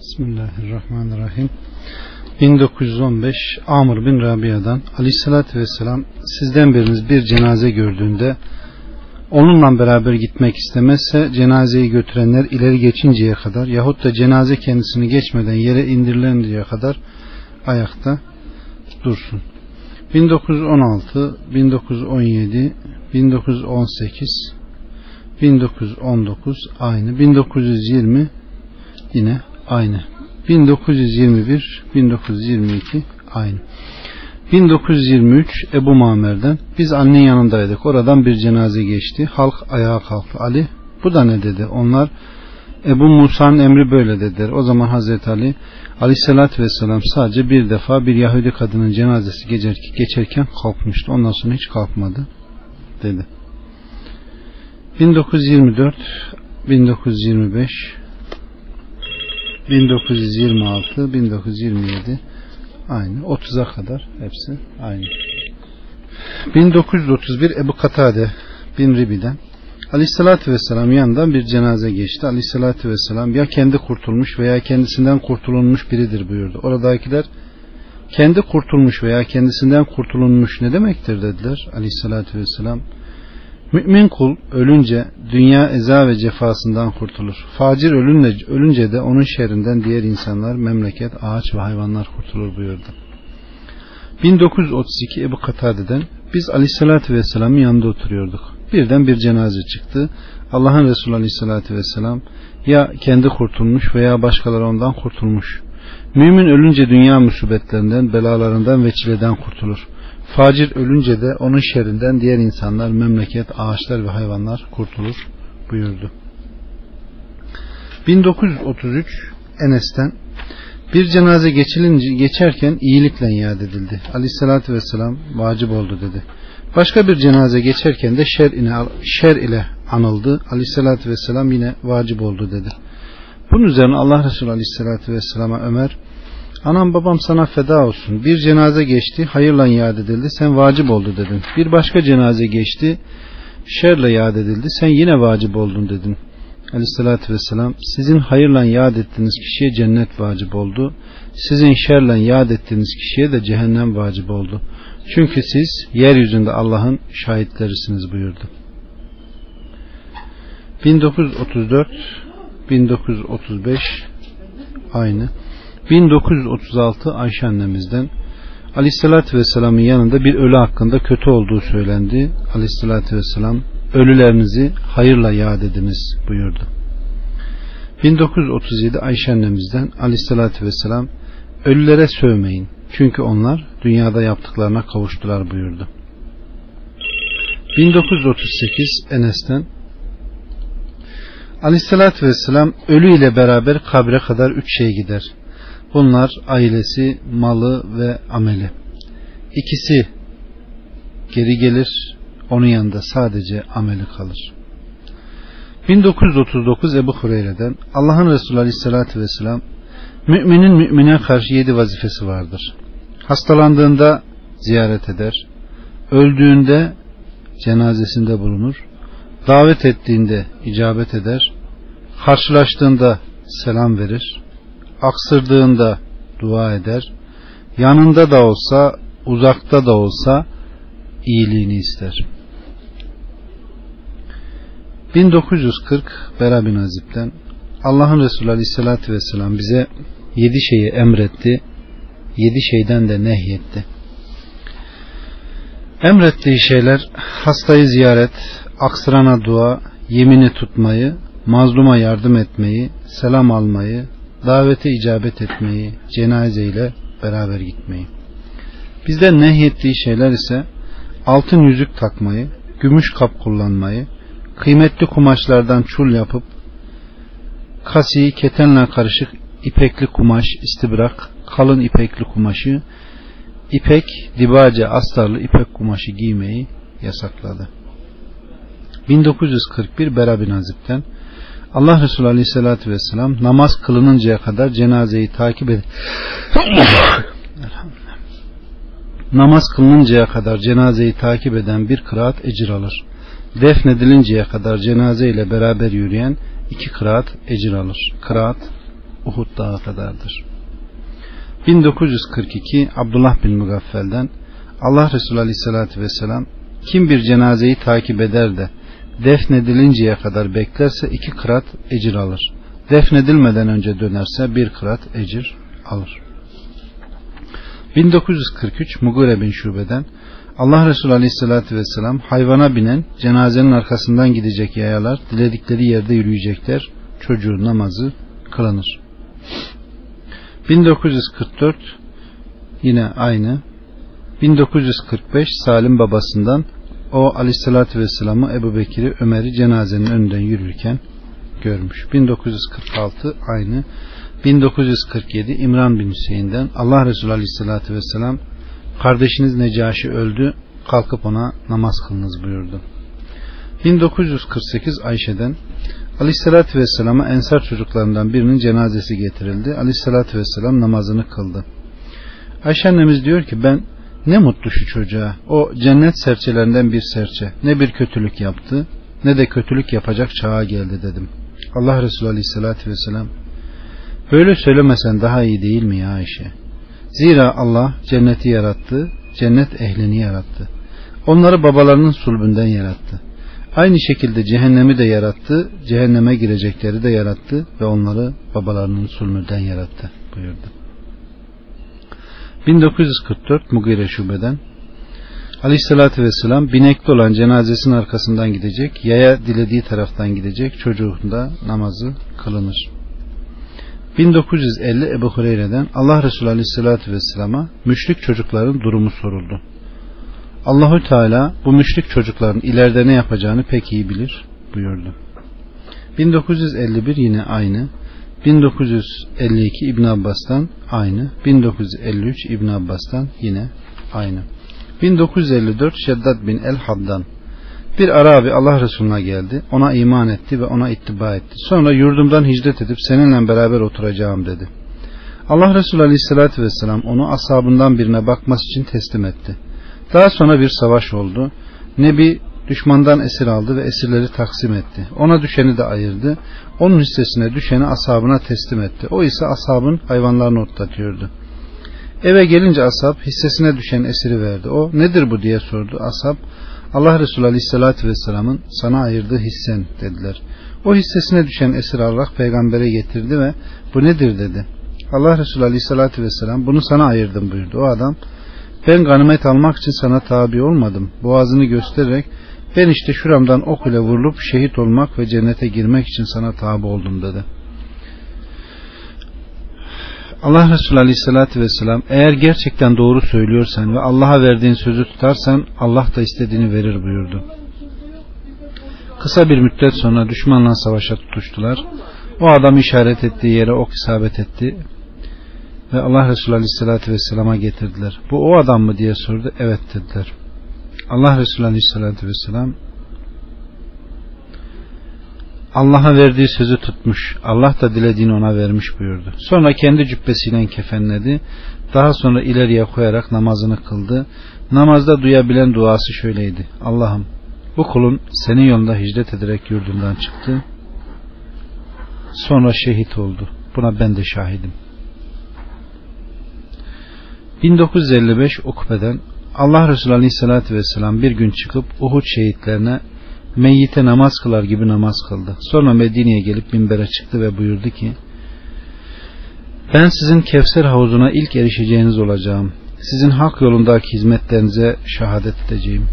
Bismillahirrahmanirrahim. 1915 Amr bin Rabia'dan Aleyhisselatü Vesselam sizden biriniz bir cenaze gördüğünde onunla beraber gitmek istemezse cenazeyi götürenler ileri geçinceye kadar yahut da cenaze kendisini geçmeden yere indirilenceye kadar ayakta dursun. 1916, 1917, 1918, 1919 aynı. 1920 yine aynı. 1921, 1922 aynı. 1923 Ebu Mamer'den biz annenin yanındaydık. Oradan bir cenaze geçti. Halk ayağa kalktı. Ali bu da ne dedi? Onlar Ebu Musa'nın emri böyle dediler. O zaman Hazreti Ali Aleyhisselatü Vesselam sadece bir defa bir Yahudi kadının cenazesi geçerken kalkmıştı. Ondan sonra hiç kalkmadı dedi. 1924 1925 1926 1927 aynı 30'a kadar hepsi aynı 1931 Ebu Katade bin Ribi'den Aleyhissalatü Vesselam yanından bir cenaze geçti. Aleyhissalatü Vesselam ya kendi kurtulmuş veya kendisinden kurtulunmuş biridir buyurdu. Oradakiler kendi kurtulmuş veya kendisinden kurtulunmuş ne demektir dediler. Aleyhissalatü Vesselam Mümin kul ölünce dünya eza ve cefasından kurtulur. Facir ölünce, ölünce de onun şerrinden diğer insanlar, memleket, ağaç ve hayvanlar kurtulur buyurdu. 1932 Ebu Katade'den biz Aleyhisselatü Vesselam'ın yanında oturuyorduk. Birden bir cenaze çıktı. Allah'ın Resulü Aleyhisselatü Vesselam ya kendi kurtulmuş veya başkaları ondan kurtulmuş. Mümin ölünce dünya musibetlerinden, belalarından ve çileden kurtulur. Facir ölünce de onun şerrinden diğer insanlar, memleket, ağaçlar ve hayvanlar kurtulur buyurdu. 1933 Enes'ten bir cenaze geçilince, geçerken iyilikle iade edildi. Aleyhissalatü vesselam vacip oldu dedi. Başka bir cenaze geçerken de şer ile, şer ile anıldı. Aleyhissalatü vesselam yine vacip oldu dedi. Bunun üzerine Allah Resulü Aleyhissalatü vesselama Ömer Anam babam sana feda olsun. Bir cenaze geçti, hayırla yad edildi, sen vacip oldu dedin. Bir başka cenaze geçti, şerle yad edildi, sen yine vacip oldun dedin. Aleyhissalatü vesselam, sizin hayırla yad ettiğiniz kişiye cennet vacip oldu. Sizin şerle yad ettiğiniz kişiye de cehennem vacip oldu. Çünkü siz yeryüzünde Allah'ın şahitlerisiniz buyurdu. 1934 1935 aynı 1936 Ayşe annemizden Aleyhisselatü Vesselam'ın yanında bir ölü hakkında kötü olduğu söylendi. Aleyhisselatü Vesselam ölülerinizi hayırla yad ediniz buyurdu. 1937 Ayşe annemizden Aleyhisselatü Vesselam ölülere sövmeyin çünkü onlar dünyada yaptıklarına kavuştular buyurdu. 1938 Enes'ten Aleyhisselatü Vesselam ölü ile beraber kabre kadar üç şey gider. Bunlar ailesi, malı ve ameli. İkisi geri gelir, onun yanında sadece ameli kalır. 1939 Ebu Hureyre'den Allah'ın Resulü Aleyhisselatü Vesselam müminin mümine karşı yedi vazifesi vardır. Hastalandığında ziyaret eder, öldüğünde cenazesinde bulunur, davet ettiğinde icabet eder, karşılaştığında selam verir, aksırdığında dua eder, yanında da olsa, uzakta da olsa iyiliğini ister. 1940 Bera bin Azib'den Allah'ın Resulü Aleyhisselatü Vesselam bize yedi şeyi emretti, yedi şeyden de nehyetti. Emrettiği şeyler hastayı ziyaret, aksırana dua, yemini tutmayı, mazluma yardım etmeyi, selam almayı, davete icabet etmeyi, cenaze ile beraber gitmeyi. Bizden nehyettiği şeyler ise altın yüzük takmayı, gümüş kap kullanmayı, kıymetli kumaşlardan çul yapıp kasiyi ketenle karışık ipekli kumaş, istibrak, kalın ipekli kumaşı, ipek, dibace, astarlı ipek kumaşı giymeyi yasakladı. 1941 Bera bin Azip'ten Allah Resulü Aleyhisselatü Vesselam namaz kılınıncaya kadar cenazeyi takip ed namaz kılınıncaya kadar cenazeyi takip eden bir kıraat ecir alır. Defnedilinceye kadar cenaze ile beraber yürüyen iki kıraat ecir alır. Kıraat Uhud dağı kadardır. 1942 Abdullah bin Mugaffel'den Allah Resulü Aleyhisselatü Vesselam kim bir cenazeyi takip eder de defnedilinceye kadar beklerse iki kırat ecir alır. Defnedilmeden önce dönerse bir kırat ecir alır. 1943 Mugure bin Şube'den Allah Resulü Aleyhisselatü Vesselam hayvana binen cenazenin arkasından gidecek yayalar diledikleri yerde yürüyecekler çocuğun namazı kılınır. 1944 yine aynı 1945 Salim babasından o aleyhissalatü vesselam'ı Ebu Bekir'i Ömer'i cenazenin önünden yürürken görmüş. 1946 aynı. 1947 İmran bin Hüseyin'den Allah Resulü aleyhissalatü vesselam kardeşiniz Necaşi öldü kalkıp ona namaz kılınız buyurdu. 1948 Ayşe'den Aleyhissalatü Vesselam'a ensar çocuklarından birinin cenazesi getirildi. Aleyhissalatü Vesselam namazını kıldı. Ayşe annemiz diyor ki ben ne mutlu şu çocuğa. O cennet serçelerinden bir serçe. Ne bir kötülük yaptı ne de kötülük yapacak çağa geldi dedim. Allah Resulü Aleyhisselatü Vesselam böyle söylemesen daha iyi değil mi ya Ayşe? Zira Allah cenneti yarattı, cennet ehlini yarattı. Onları babalarının sulbünden yarattı. Aynı şekilde cehennemi de yarattı, cehenneme girecekleri de yarattı ve onları babalarının sulbünden yarattı buyurdu. 1944 Mugire Şube'den Aleyhissalatü Vesselam binekli olan cenazesinin arkasından gidecek, yaya dilediği taraftan gidecek, çocuğunda namazı kılınır. 1950 Ebu Hureyre'den Allah Resulü Aleyhisselatü Vesselam'a müşrik çocukların durumu soruldu. Allahü Teala bu müşrik çocukların ileride ne yapacağını pek iyi bilir buyurdu. 1951 yine aynı. 1952 İbn Abbas'tan aynı. 1953 İbn Abbas'tan yine aynı. 1954 Şeddat bin El Haddan bir Arabi Allah Resulüne geldi. Ona iman etti ve ona ittiba etti. Sonra yurdumdan hicret edip seninle beraber oturacağım dedi. Allah Resulü Aleyhisselatü Vesselam onu ashabından birine bakması için teslim etti. Daha sonra bir savaş oldu. Nebi düşmandan esir aldı ve esirleri taksim etti. Ona düşeni de ayırdı. Onun hissesine düşeni ashabına teslim etti. O ise ashabın hayvanlarını otlatıyordu. Eve gelince ashab hissesine düşen esiri verdi. O nedir bu diye sordu. Ashab Allah Resulü Aleyhisselatü Vesselam'ın sana ayırdığı hissen dediler. O hissesine düşen esir Allah peygambere getirdi ve bu nedir dedi. Allah Resulü Aleyhisselatü Vesselam bunu sana ayırdım buyurdu. O adam ben ganimet almak için sana tabi olmadım. Boğazını göstererek ben işte şuramdan ok ile vurulup şehit olmak ve cennete girmek için sana tabi oldum dedi. Allah Resulü Aleyhisselatü Vesselam eğer gerçekten doğru söylüyorsan ve Allah'a verdiğin sözü tutarsan Allah da istediğini verir buyurdu. Kısa bir müddet sonra düşmanla savaşa tutuştular. O adam işaret ettiği yere ok isabet etti ve Allah Resulü Aleyhisselatü Vesselam'a getirdiler. Bu o adam mı diye sordu. Evet dediler. Allah Resulü Aleyhisselatü Vesselam Allah'a verdiği sözü tutmuş. Allah da dilediğini ona vermiş buyurdu. Sonra kendi cübbesiyle kefenledi. Daha sonra ileriye koyarak namazını kıldı. Namazda duyabilen duası şöyleydi. Allah'ım bu kulun senin yolunda hicret ederek yurdundan çıktı. Sonra şehit oldu. Buna ben de şahidim. 1955 Ukbe'den Allah Resulü Aleyhisselatü Vesselam bir gün çıkıp Uhud şehitlerine meyyite namaz kılar gibi namaz kıldı. Sonra Medine'ye gelip minbere çıktı ve buyurdu ki ben sizin Kevser havuzuna ilk erişeceğiniz olacağım. Sizin hak yolundaki hizmetlerinize şehadet edeceğim.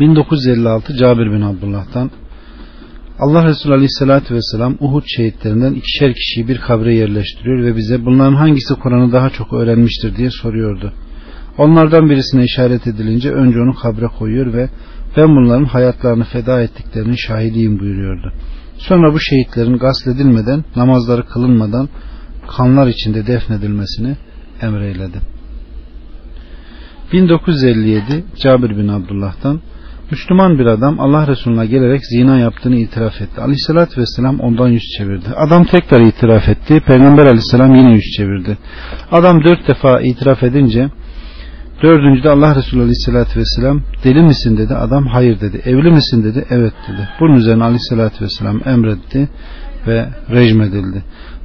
1956 Cabir bin Abdullah'tan Allah Resulü Aleyhisselatü Vesselam Uhud şehitlerinden ikişer kişiyi bir kabre yerleştiriyor ve bize bunların hangisi Kur'an'ı daha çok öğrenmiştir diye soruyordu. Onlardan birisine işaret edilince önce onu kabre koyuyor ve ben bunların hayatlarını feda ettiklerinin şahidiyim buyuruyordu. Sonra bu şehitlerin gasledilmeden, namazları kılınmadan kanlar içinde defnedilmesini emreyledi. 1957 Cabir bin Abdullah'tan Müslüman bir adam Allah Resulüne gelerek zina yaptığını itiraf etti. Aleyhissalatü vesselam ondan yüz çevirdi. Adam tekrar itiraf etti. Peygamber aleyhisselam yine yüz çevirdi. Adam dört defa itiraf edince dördüncüde Allah Resulü aleyhissalatü vesselam deli misin dedi. Adam hayır dedi. Evli misin dedi. Evet dedi. Bunun üzerine aleyhissalatü vesselam emretti ve rejim edildi.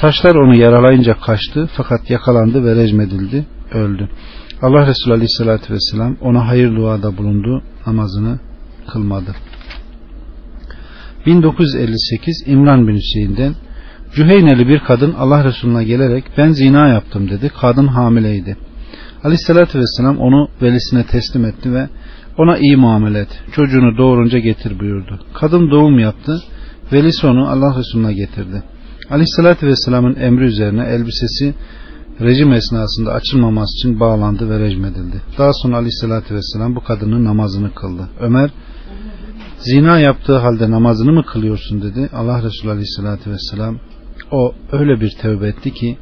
Taşlar onu yaralayınca kaçtı fakat yakalandı ve rejmedildi, öldü. Allah Resulü Aleyhisselatü Vesselam ona hayır duada bulundu, namazını kılmadı. 1958 İmran bin Hüseyin'den Cüheyneli bir kadın Allah Resulüne gelerek ben zina yaptım dedi. Kadın hamileydi. Aleyhissalatü vesselam onu velisine teslim etti ve ona iyi muamele et. Çocuğunu doğurunca getir buyurdu. Kadın doğum yaptı. Velisi onu Allah Resulüne getirdi. Aleyhissalatü vesselamın emri üzerine elbisesi rejim esnasında açılmaması için bağlandı ve rejim edildi. Daha sonra Aleyhissalatü vesselam bu kadının namazını kıldı. Ömer zina yaptığı halde namazını mı kılıyorsun dedi. Allah Resulü Aleyhissalatü vesselam o öyle bir tövbe etti ki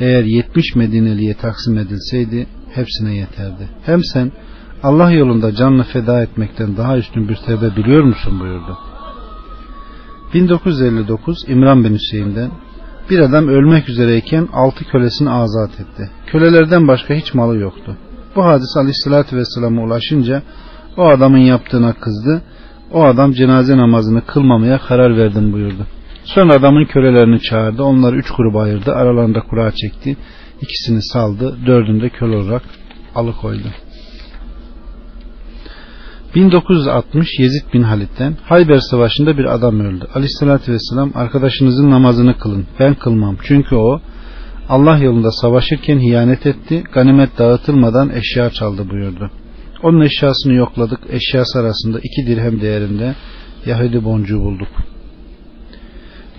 eğer 70 Medineli'ye taksim edilseydi hepsine yeterdi. Hem sen Allah yolunda canını feda etmekten daha üstün bir tövbe biliyor musun buyurdu. 1959 İmran bin Hüseyin'den bir adam ölmek üzereyken altı kölesini azat etti. Kölelerden başka hiç malı yoktu. Bu hadis aleyhissalatü vesselam'a ulaşınca o adamın yaptığına kızdı. O adam cenaze namazını kılmamaya karar verdim buyurdu. Sonra adamın kölelerini çağırdı. Onları üç gruba ayırdı. Aralarında kura çekti. İkisini saldı. Dördünde köle olarak alıkoydu. 1960 Yezid bin Halit'ten Hayber Savaşı'nda bir adam öldü. Aleyhissalatü Vesselam arkadaşınızın namazını kılın. Ben kılmam. Çünkü o Allah yolunda savaşırken hiyanet etti. Ganimet dağıtılmadan eşya çaldı buyurdu. Onun eşyasını yokladık. Eşyası arasında iki dirhem değerinde Yahudi boncuğu bulduk.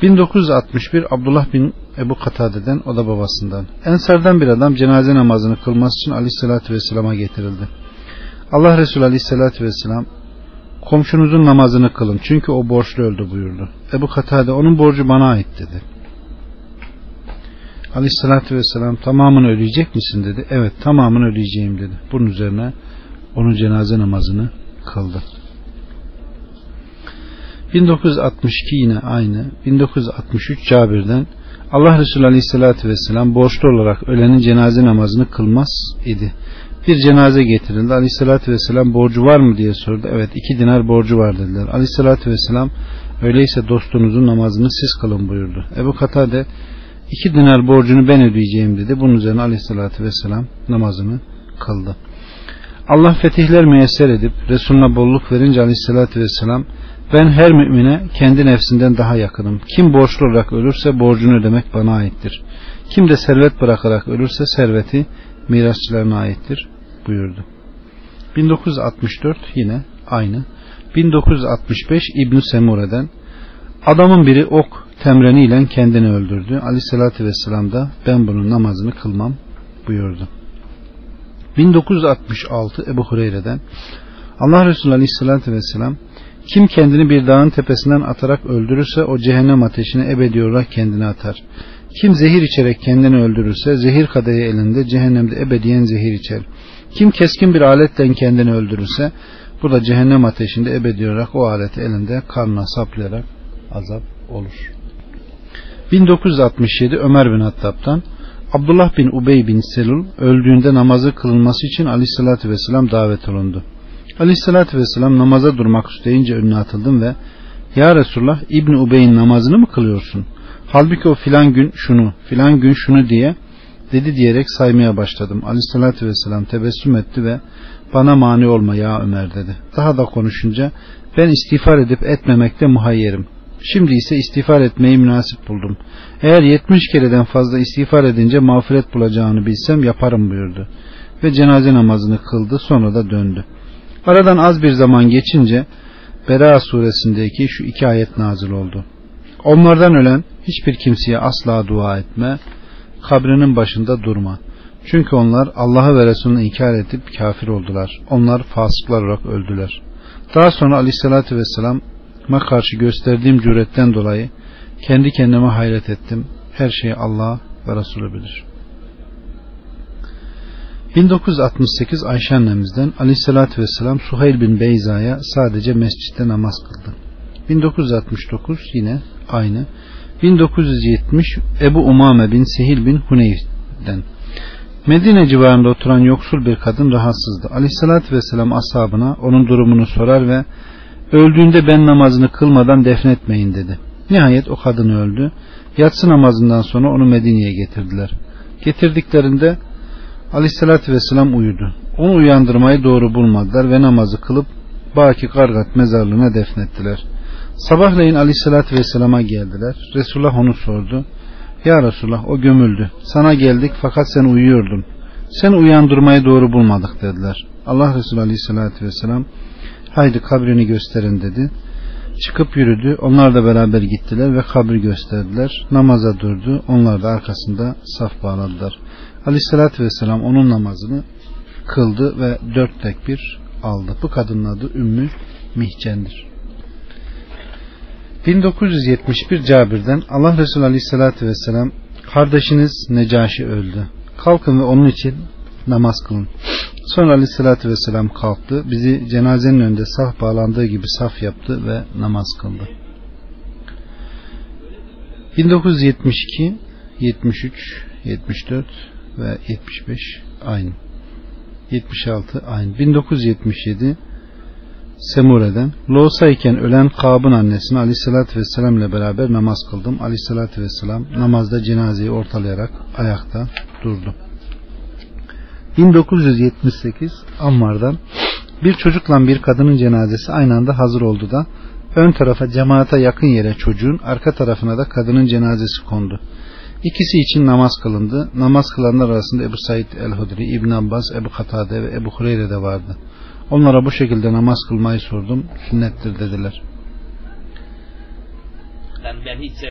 1961 Abdullah bin Ebu Katade'den o da babasından. Ensardan bir adam cenaze namazını kılması için Aleyhisselatü Vesselam'a getirildi. Allah Resulü Aleyhisselatü Vesselam komşunuzun namazını kılın çünkü o borçlu öldü buyurdu. Ebu Katade onun borcu bana ait dedi. Aleyhisselatü Vesselam tamamını ödeyecek misin dedi. Evet tamamını ödeyeceğim dedi. Bunun üzerine onun cenaze namazını kıldı. 1962 yine aynı. 1963 Cabir'den Allah Resulü Aleyhisselatü Vesselam borçlu olarak ölenin cenaze namazını kılmaz idi. Bir cenaze getirildi. Aleyhisselatü Vesselam borcu var mı diye sordu. Evet iki dinar borcu var dediler. Aleyhisselatü Vesselam öyleyse dostunuzun namazını siz kılın buyurdu. Ebu Katade iki dinar borcunu ben ödeyeceğim dedi. Bunun üzerine Aleyhisselatü Vesselam namazını kıldı. Allah fetihler müyesser edip Resulüne bolluk verince Aleyhisselatü Vesselam ben her mümine kendi nefsinden daha yakınım. Kim borçlu olarak ölürse borcunu ödemek bana aittir. Kim de servet bırakarak ölürse serveti mirasçılarına aittir buyurdu. 1964 yine aynı. 1965 İbn Semure'den adamın biri ok temreniyle kendini öldürdü. Aleyhissalatü vesselam da ben bunun namazını kılmam buyurdu. 1966 Ebu Hureyre'den Allah Resulü Aleyhisselatü Vesselam kim kendini bir dağın tepesinden atarak öldürürse o cehennem ateşine ebedi olarak kendini atar. Kim zehir içerek kendini öldürürse zehir kadehi elinde cehennemde ebediyen zehir içer. Kim keskin bir aletten kendini öldürürse bu da cehennem ateşinde ebedi olarak o aleti elinde karnına saplayarak azap olur. 1967 Ömer bin Hattab'dan Abdullah bin Ubey bin Selul öldüğünde namazı kılınması için aleyhissalatü vesselam davet olundu. Aleyhissalatü vesselam namaza durmak isteyince önüne atıldım ve Ya Resulullah İbni Ubey'in namazını mı kılıyorsun? Halbuki o filan gün şunu, filan gün şunu diye dedi diyerek saymaya başladım. Aleyhissalatü vesselam tebessüm etti ve bana mani olma ya Ömer dedi. Daha da konuşunca ben istiğfar edip etmemekte muhayyerim. Şimdi ise istiğfar etmeyi münasip buldum. Eğer 70 kereden fazla istiğfar edince mağfiret bulacağını bilsem yaparım buyurdu. Ve cenaze namazını kıldı sonra da döndü. Aradan az bir zaman geçince Bera suresindeki şu iki ayet nazil oldu. Onlardan ölen hiçbir kimseye asla dua etme, kabrinin başında durma. Çünkü onlar Allah'ı ve Resulünü inkar edip kafir oldular. Onlar fasıklar olarak öldüler. Daha sonra aleyhissalatü vesselam'a karşı gösterdiğim cüretten dolayı kendi kendime hayret ettim. Her şeyi Allah ve Resulü bilir. 1968 Ayşe annemizden aleyhissalatü vesselam Suheyl bin Beyza'ya sadece mescitte namaz kıldı. 1969 yine aynı. 1970 Ebu Umame bin Sehil bin Huneyf'den. Medine civarında oturan yoksul bir kadın rahatsızdı. Aleyhissalatü vesselam ashabına onun durumunu sorar ve öldüğünde ben namazını kılmadan defnetmeyin dedi. Nihayet o kadın öldü. Yatsı namazından sonra onu Medine'ye getirdiler. Getirdiklerinde Aleyhisselatü Vesselam uyudu. Onu uyandırmayı doğru bulmadılar ve namazı kılıp Baki Kargat mezarlığına defnettiler. Sabahleyin Aleyhisselatü Vesselam'a geldiler. Resulullah onu sordu. Ya Resulullah o gömüldü. Sana geldik fakat sen uyuyordun. Sen uyandırmayı doğru bulmadık dediler. Allah Resulü Aleyhisselatü Vesselam haydi kabrini gösterin dedi. Çıkıp yürüdü. Onlar da beraber gittiler ve kabri gösterdiler. Namaza durdu. Onlar da arkasında saf bağladılar. Aleyhissalatü vesselam onun namazını kıldı ve dört tekbir aldı. Bu kadının adı Ümmü Mihcen'dir. 1971 Cabir'den Allah Resulü Aleyhisselatü Vesselam kardeşiniz Necaşi öldü. Kalkın ve onun için namaz kılın. Sonra Aleyhisselatü Vesselam kalktı. Bizi cenazenin önünde saf bağlandığı gibi saf yaptı ve namaz kıldı. 1972, 73, 74 ve 75 aynı. 76 aynı. 1977 Semure'den Loğusa iken ölen Kab'ın annesine Aleyhisselatü Vesselam ile beraber namaz kıldım. Aleyhisselatü Vesselam namazda cenazeyi ortalayarak ayakta durdu. 1978 Ammar'dan bir çocukla bir kadının cenazesi aynı anda hazır oldu da ön tarafa cemaate yakın yere çocuğun arka tarafına da kadının cenazesi kondu. İkisi için namaz kılındı. Namaz kılanlar arasında Ebu Said el-Hudri, İbn Abbas, Ebu Katade ve Ebu Hureyre de vardı. Onlara bu şekilde namaz kılmayı sordum. Sünnettir dediler. Ben, ben hiç